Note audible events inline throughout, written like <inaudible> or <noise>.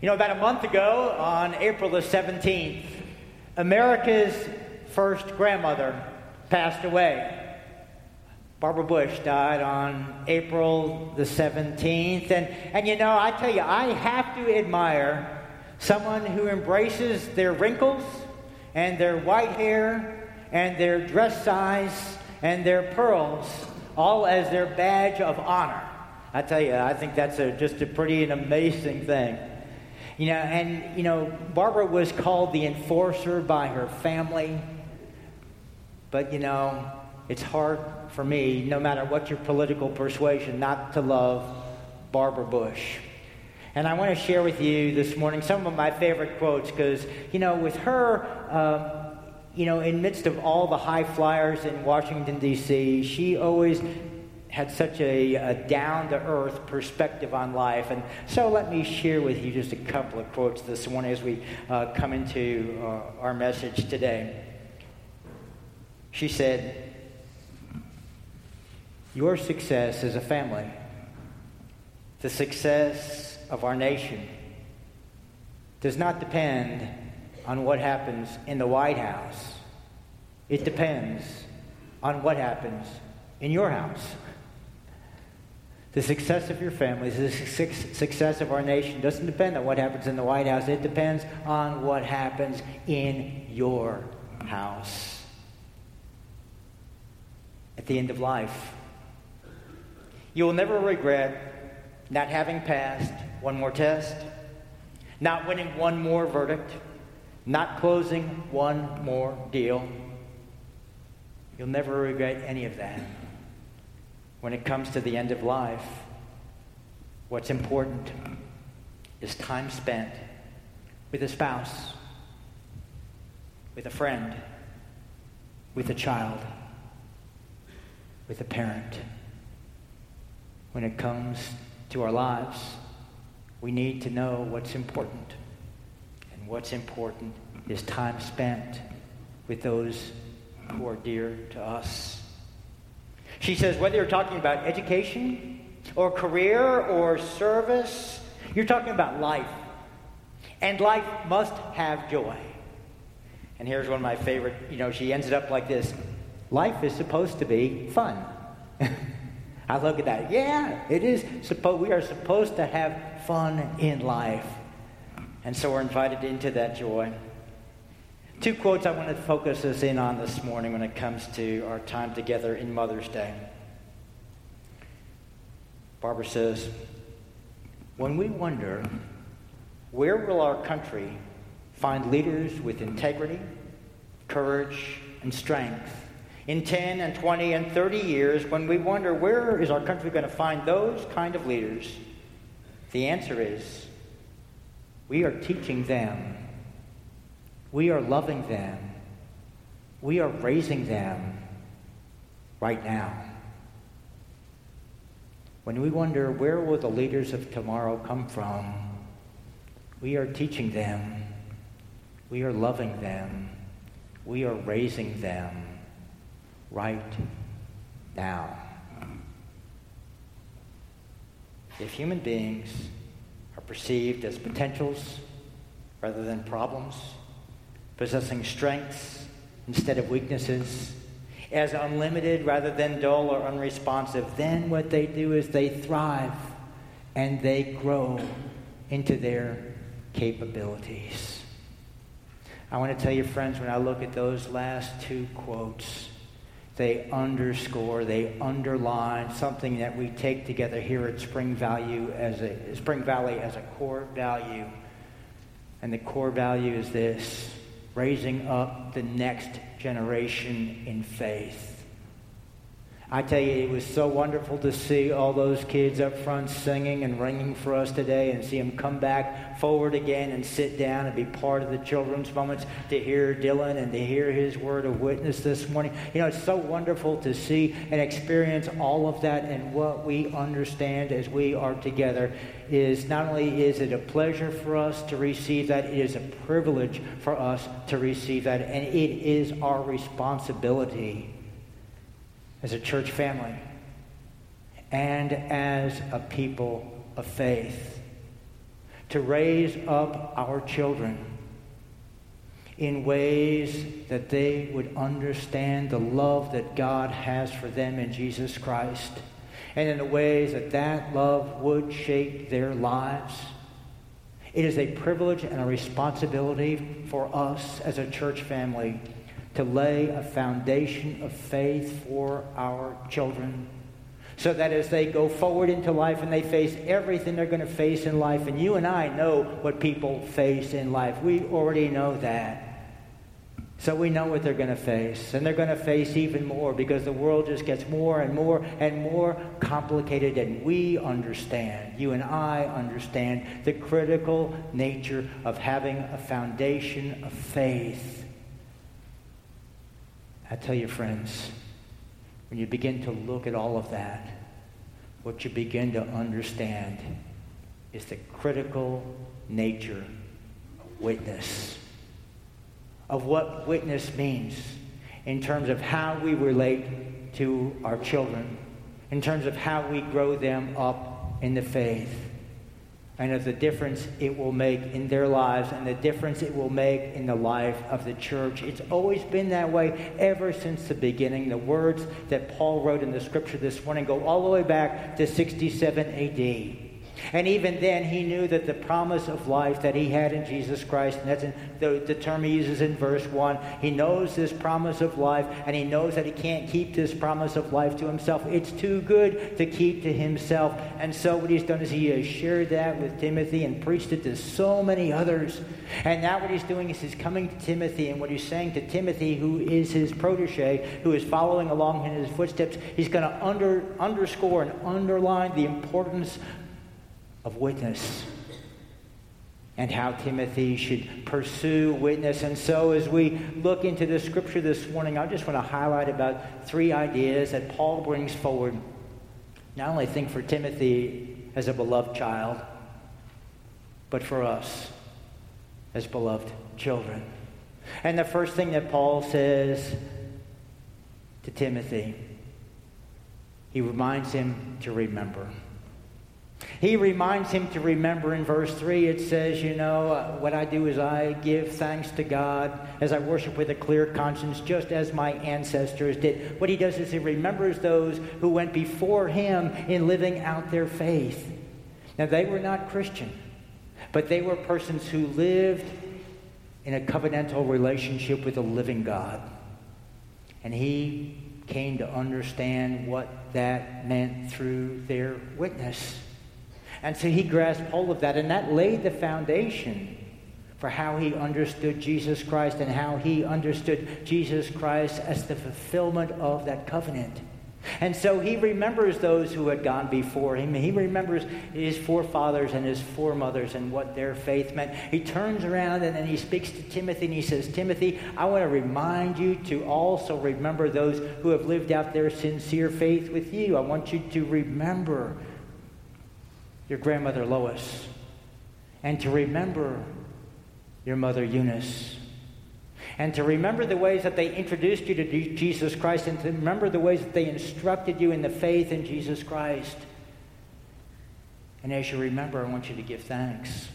You know, about a month ago, on April the 17th, America's first grandmother passed away. Barbara Bush died on April the 17th. And, and you know, I tell you, I have to admire someone who embraces their wrinkles and their white hair and their dress size and their pearls all as their badge of honor. I tell you, I think that's a, just a pretty and amazing thing. You know, and, you know, Barbara was called the enforcer by her family. But, you know, it's hard for me, no matter what your political persuasion, not to love Barbara Bush. And I want to share with you this morning some of my favorite quotes because, you know, with her, um, you know, in midst of all the high flyers in Washington, D.C., she always had such a, a down to earth perspective on life. And so let me share with you just a couple of quotes this morning as we uh, come into uh, our message today. She said, Your success as a family, the success of our nation, does not depend on what happens in the White House. It depends on what happens in your house. The success of your family, the success of our nation doesn't depend on what happens in the White House. It depends on what happens in your house. At the end of life, you will never regret not having passed one more test, not winning one more verdict, not closing one more deal. You'll never regret any of that when it comes to the end of life, what's important is time spent with a spouse, with a friend, with a child, with a parent. When it comes to our lives, we need to know what's important. And what's important is time spent with those who are dear to us. She says, whether you're talking about education or career or service, you're talking about life. And life must have joy. And here's one of my favorite, you know, she ends it up like this Life is supposed to be fun. <laughs> I look at that. Yeah, it is. Supposed, we are supposed to have fun in life. And so we're invited into that joy. Two quotes I want to focus us in on this morning when it comes to our time together in Mother's Day. Barbara says, When we wonder where will our country find leaders with integrity, courage, and strength in 10 and 20 and 30 years, when we wonder where is our country going to find those kind of leaders, the answer is we are teaching them we are loving them. We are raising them right now. When we wonder where will the leaders of tomorrow come from, we are teaching them. We are loving them. We are raising them right now. If human beings are perceived as potentials rather than problems, possessing strengths instead of weaknesses, as unlimited rather than dull or unresponsive, then what they do is they thrive and they grow into their capabilities. I want to tell you, friends, when I look at those last two quotes, they underscore, they underline something that we take together here at Spring Value as a Spring Valley as a core value. And the core value is this raising up the next generation in faith. I tell you, it was so wonderful to see all those kids up front singing and ringing for us today and see them come back forward again and sit down and be part of the children's moments to hear Dylan and to hear his word of witness this morning. You know, it's so wonderful to see and experience all of that and what we understand as we are together is not only is it a pleasure for us to receive that, it is a privilege for us to receive that, and it is our responsibility as a church family and as a people of faith to raise up our children in ways that they would understand the love that God has for them in Jesus Christ, and in the ways that that love would shape their lives. It is a privilege and a responsibility for us as a church family to lay a foundation of faith for our children so that as they go forward into life and they face everything they're going to face in life, and you and I know what people face in life, we already know that. So we know what they're going to face. And they're going to face even more because the world just gets more and more and more complicated. And we understand, you and I understand, the critical nature of having a foundation of faith. I tell you, friends, when you begin to look at all of that, what you begin to understand is the critical nature of witness of what witness means in terms of how we relate to our children, in terms of how we grow them up in the faith, and of the difference it will make in their lives and the difference it will make in the life of the church. It's always been that way ever since the beginning. The words that Paul wrote in the scripture this morning go all the way back to 67 AD. And even then, he knew that the promise of life that he had in Jesus Christ, and that's the, the term he uses in verse 1, he knows this promise of life, and he knows that he can't keep this promise of life to himself. It's too good to keep to himself. And so, what he's done is he has shared that with Timothy and preached it to so many others. And now, what he's doing is he's coming to Timothy, and what he's saying to Timothy, who is his protege, who is following along in his footsteps, he's going to under, underscore and underline the importance of witness and how Timothy should pursue witness. And so, as we look into the scripture this morning, I just want to highlight about three ideas that Paul brings forward. Not only think for Timothy as a beloved child, but for us as beloved children. And the first thing that Paul says to Timothy, he reminds him to remember. He reminds him to remember in verse 3, it says, You know, uh, what I do is I give thanks to God as I worship with a clear conscience, just as my ancestors did. What he does is he remembers those who went before him in living out their faith. Now, they were not Christian, but they were persons who lived in a covenantal relationship with a living God. And he came to understand what that meant through their witness. And so he grasped hold of that, and that laid the foundation for how he understood Jesus Christ and how he understood Jesus Christ as the fulfillment of that covenant. And so he remembers those who had gone before him. He remembers his forefathers and his foremothers and what their faith meant. He turns around and then he speaks to Timothy and he says, Timothy, I want to remind you to also remember those who have lived out their sincere faith with you. I want you to remember your grandmother Lois, and to remember your mother Eunice, and to remember the ways that they introduced you to Jesus Christ, and to remember the ways that they instructed you in the faith in Jesus Christ. And as you remember, I want you to give thanks.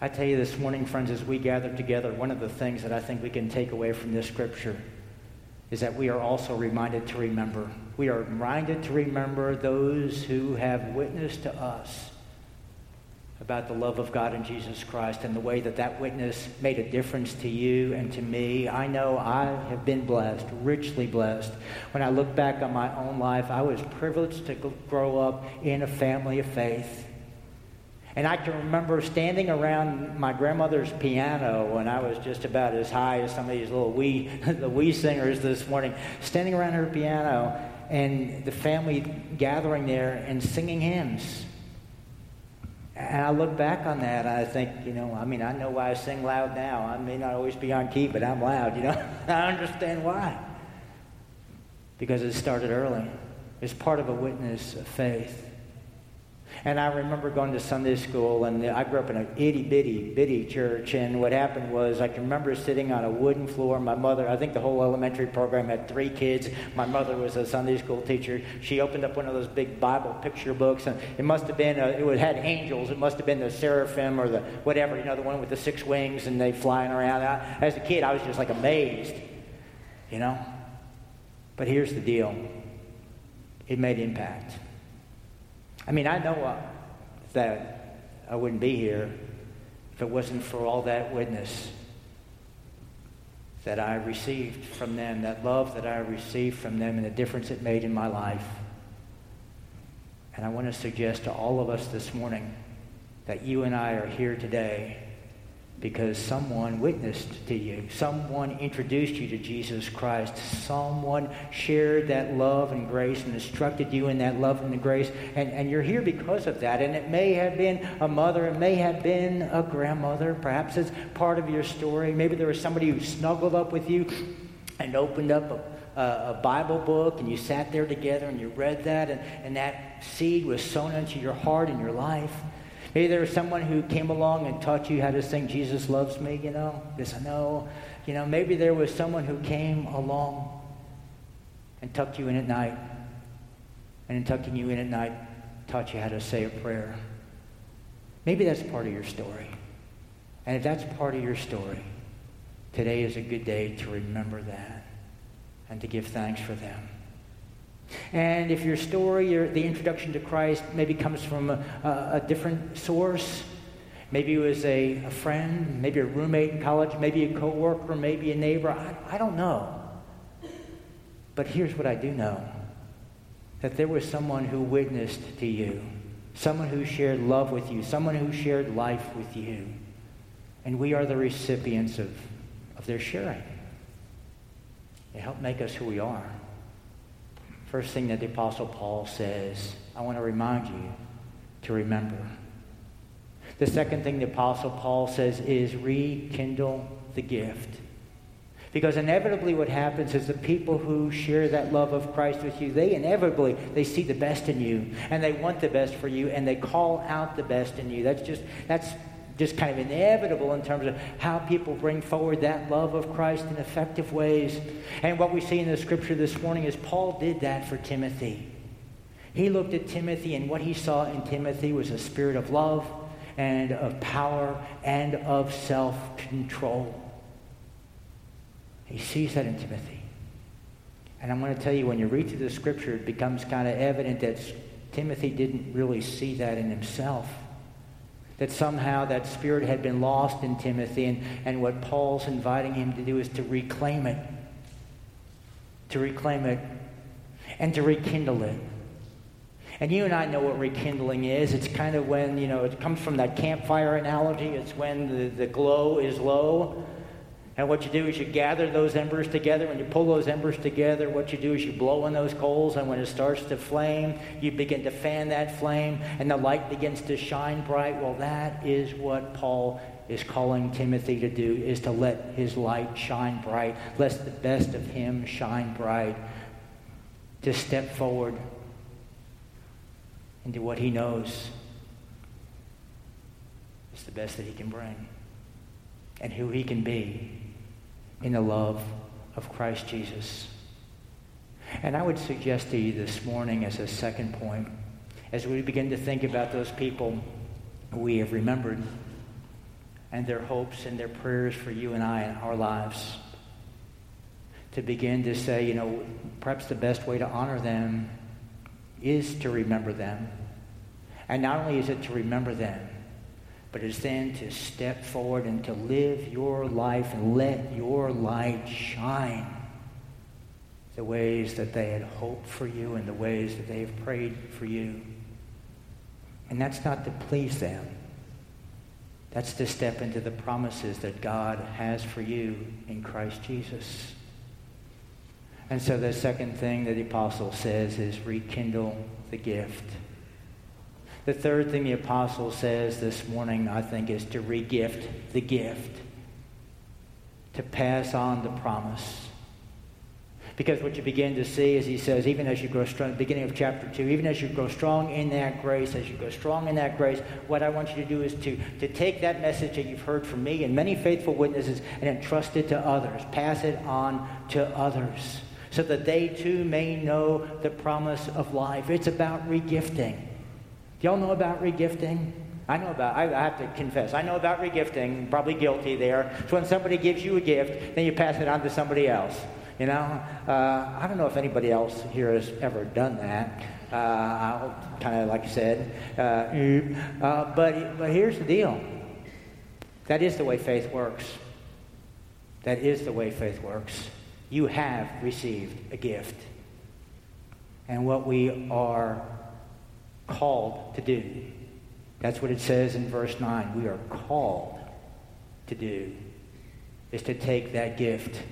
I tell you this morning, friends, as we gather together, one of the things that I think we can take away from this scripture is that we are also reminded to remember. We are reminded to remember those who have witnessed to us about the love of God in Jesus Christ and the way that that witness made a difference to you and to me. I know I have been blessed, richly blessed. When I look back on my own life, I was privileged to grow up in a family of faith. And I can remember standing around my grandmother's piano when I was just about as high as some of these little wee, <laughs> the wee singers this morning, standing around her piano and the family gathering there and singing hymns. And I look back on that, I think, you know, I mean, I know why I sing loud now. I may not always be on key, but I'm loud, you know. <laughs> I understand why. Because it started early. It's part of a witness of faith. And I remember going to Sunday school, and I grew up in a itty bitty bitty church. And what happened was, I can remember sitting on a wooden floor. My mother, I think the whole elementary program had three kids. My mother was a Sunday school teacher. She opened up one of those big Bible picture books, and it must have been, a, it had angels. It must have been the seraphim or the whatever, you know, the one with the six wings and they flying around. I, as a kid, I was just like amazed, you know. But here's the deal it made impact. I mean, I know uh, that I wouldn't be here if it wasn't for all that witness that I received from them, that love that I received from them, and the difference it made in my life. And I want to suggest to all of us this morning that you and I are here today because someone witnessed to you. Someone introduced you to Jesus Christ. Someone shared that love and grace and instructed you in that love and the grace. And, and you're here because of that. And it may have been a mother, it may have been a grandmother. Perhaps it's part of your story. Maybe there was somebody who snuggled up with you and opened up a, a, Bible book and you sat there together and you read that and, and that seed was sown into your heart and your life. Maybe there was someone who came along and taught you how to sing Jesus Loves Me, you know? Yes, I know. You know, maybe there was someone who came along and tucked you in at night. And in tucking you in at night, taught you how to say a prayer. Maybe that's part of your story. And if that's part of your story, today is a good day to remember that and to give thanks for them. And if your story or the introduction to Christ maybe comes from a, a, different source, maybe it was a, a, friend, maybe a roommate in college, maybe a coworker, maybe a neighbor, I, I don't know. But here's what I do know that there was someone who witnessed to you, someone who shared love with you, someone who shared life with you. And we are the recipients of, of their sharing. It helped make us who we are. First thing that the Apostle Paul says, I want to remind you to remember. The second thing the Apostle Paul says is rekindle the gift. Because inevitably what happens is the people who share that love of Christ with you, they inevitably they see the best in you and they want the best for you and they call out the best in you. That's just that's just kind of inevitable in terms of how people bring forward that love of Christ in effective ways. And what we see in the scripture this morning is Paul did that for Timothy. He looked at Timothy, and what he saw in Timothy was a spirit of love and of power and of self control. He sees that in Timothy. And I'm going to tell you, when you read through the scripture, it becomes kind of evident that Timothy didn't really see that in himself that somehow that spirit had been lost in Timothy, and, and what Paul's inviting him to do is to reclaim it. To reclaim it and to rekindle it. And you and I know what rekindling is. It's kind of when, you know, it comes from that campfire analogy. It's when the, the glow is low and what you do is you gather those embers together. When you pull those embers together, what you do is you blow in those coals, and when it starts to flame, you begin to fan that flame, and the light begins to shine bright. Well, that is what Paul is calling Timothy to do, is to let his light shine bright. Let the best of him shine bright. To step forward into what he knows is the best that he can bring and who he can be in the love of Christ Jesus. And I would suggest to you this morning as a second point, as we begin to think about those people we have remembered and their hopes and their prayers for you and I in our lives, to begin to say, you know, perhaps the best way to honor them is to remember them. And not only is it to remember them, but it's then to step forward and to live your life and let your light shine the ways that they had hoped for you and the ways that they have prayed for you. And that's not to please them. That's to step into the promises that God has for you in Christ Jesus. And so the second thing that the apostle says is rekindle the gift. The third thing the apostle says this morning, I think, is to regift the gift, to pass on the promise. Because what you begin to see is he says, even as you grow strong, beginning of chapter 2, even as you grow strong in that grace, as you grow strong in that grace, what I want you to do is to, to take that message that you've heard from me and many faithful witnesses and entrust it to others. Pass it on to others so that they too may know the promise of life. It's about regifting. Y'all know about regifting? I know about, I, I have to confess, I know about regifting, probably guilty there. It's when somebody gives you a gift, then you pass it on to somebody else. You know, uh, I don't know if anybody else here has ever done that. Uh, I'll kind of like I said, uh, uh, but but here's the deal. That is the way faith works. That is the way faith works. You have received a gift, and what we are called to do. That's what it says in verse 9. We are called to do is to take that gift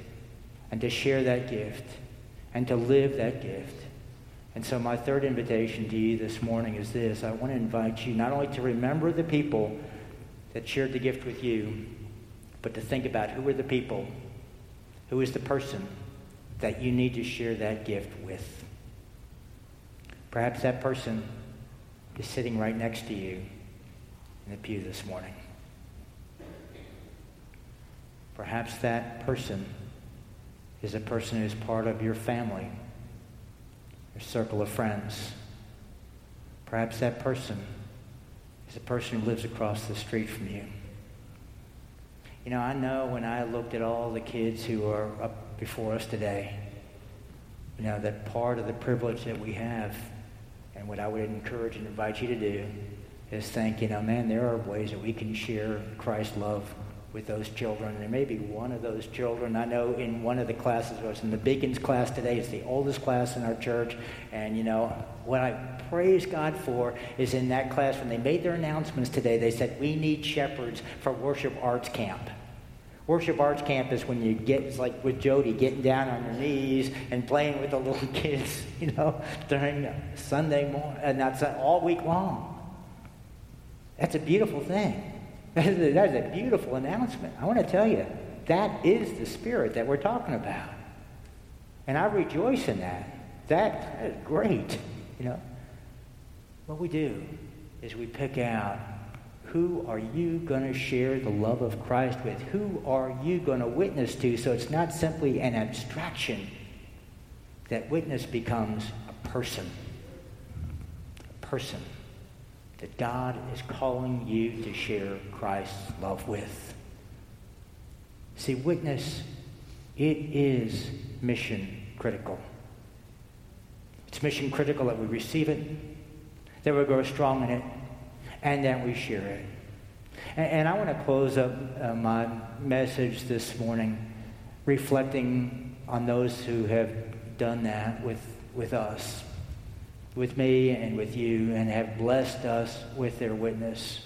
and to share that gift and to live that gift. And so, my third invitation to you this morning is this I want to invite you not only to remember the people that shared the gift with you, but to think about who are the people, who is the person that you need to share that gift with. Perhaps that person is sitting right next to you in the pew this morning. Perhaps that person is a person who's part of your family, your circle of friends. Perhaps that person is a person who lives across the street from you. You know, I know when I looked at all the kids who are up before us today, you know, that part of the privilege that we have, and what I would encourage and invite you to do, is think, you oh, know, man, there are ways that we can share Christ's love with those children. And maybe one of those children, I know in one of the classes, I was in the Beacons class today, it's the oldest class in our church. And, you know, what I praise God for is in that class, when they made their announcements today, they said, we need shepherds for worship arts camp. Worship Arts Camp is when you get, it's like with Jody, getting down on your knees and playing with the little <laughs> kids, you know, during Sunday morning, uh, and that's all week long. That's a beautiful thing. <laughs> That is, a, that is a beautiful announcement. I want to tell you, that is the spirit that we're talking about. And I rejoice in that. That, that is great. You know, what we do is we pick out who are you going to share the love of Christ with? Who are you going to witness to? So it's not simply an abstraction. That witness becomes a person. A person that God is calling you to share Christ's love with. See, witness, it is mission critical. It's mission critical that we receive it, that we grow strong in it, and then we share it. And, and I want to close up uh, my message this morning reflecting on those who have done that with, with us with me and with you and have blessed us with their witness.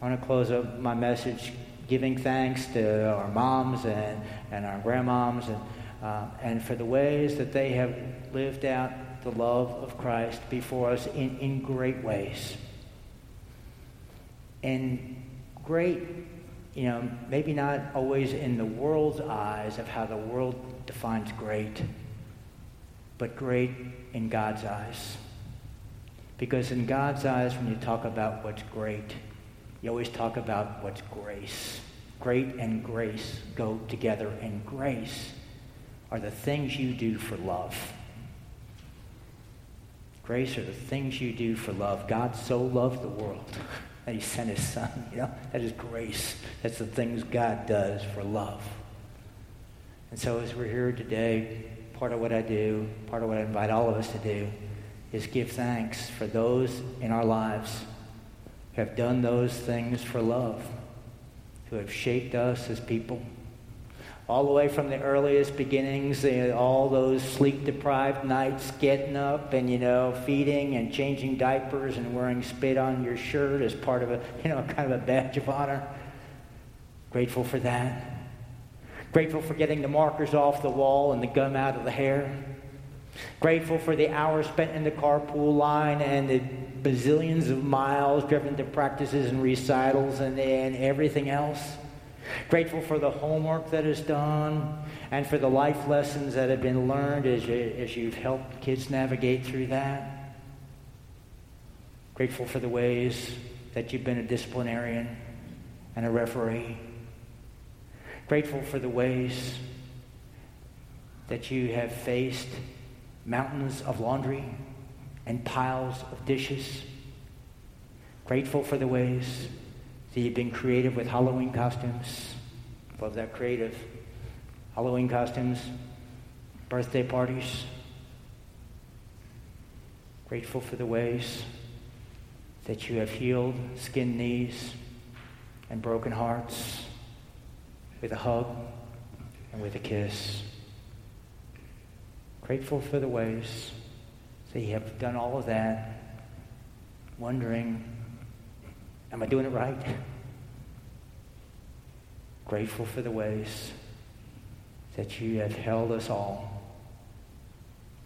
I want to close up my message giving thanks to our moms and, and our grandmoms and, uh, and for the ways that they have lived out the love of Christ before us in, in great ways. And great, you know, maybe not always in the world's eyes of how the world defines great, but great in God's eyes. Because in God's eyes, when you talk about what's great, you always talk about what's grace. Great and grace go together, and grace are the things you do for love. Grace are the things you do for love. God so loved the world <laughs> that he sent his son. You know, that is grace. That's the things God does for love. And so as we're here today, part of what I do, part of what I invite all of us to do, is give thanks for those in our lives who have done those things for love, who have shaped us as people. All the way from the earliest beginnings, all those sleep deprived nights, getting up and, you know, feeding and changing diapers and wearing spit on your shirt as part of a, <laughs> you know, kind of a badge of honor. Grateful for that. Grateful for getting the markers off the wall and the gum out of the hair. Grateful for the hours spent in the carpool line and the bazillions of miles driven to practices and recitals and, and everything else. Grateful for the homework that is done and for the life lessons that have been learned as, you, as you've helped kids navigate through that. Grateful for the ways that you've been a disciplinarian and a referee. Grateful for the ways that you have faced mountains of laundry and piles of dishes. Grateful for the ways that you've been creative with Halloween costumes. Love that creative. Halloween costumes, birthday parties. Grateful for the ways that you have healed skinned knees and broken hearts with a hug and with a kiss. Grateful for the ways that you have done all of that, wondering, am I doing it right? Grateful for the ways that you have held us all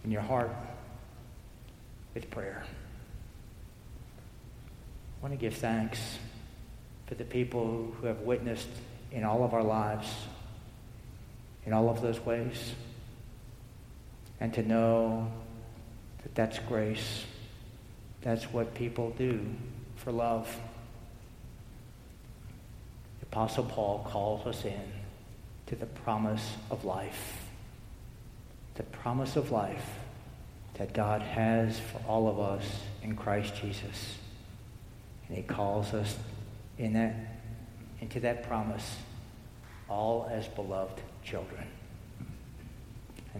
in your heart with prayer. I want to give thanks for the people who have witnessed in all of our lives in all of those ways and to know that that's grace. That's what people do for love. Apostle Paul calls us in to the promise of life. The promise of life that God has for all of us in Christ Jesus. And he calls us in that, into that promise all as beloved children.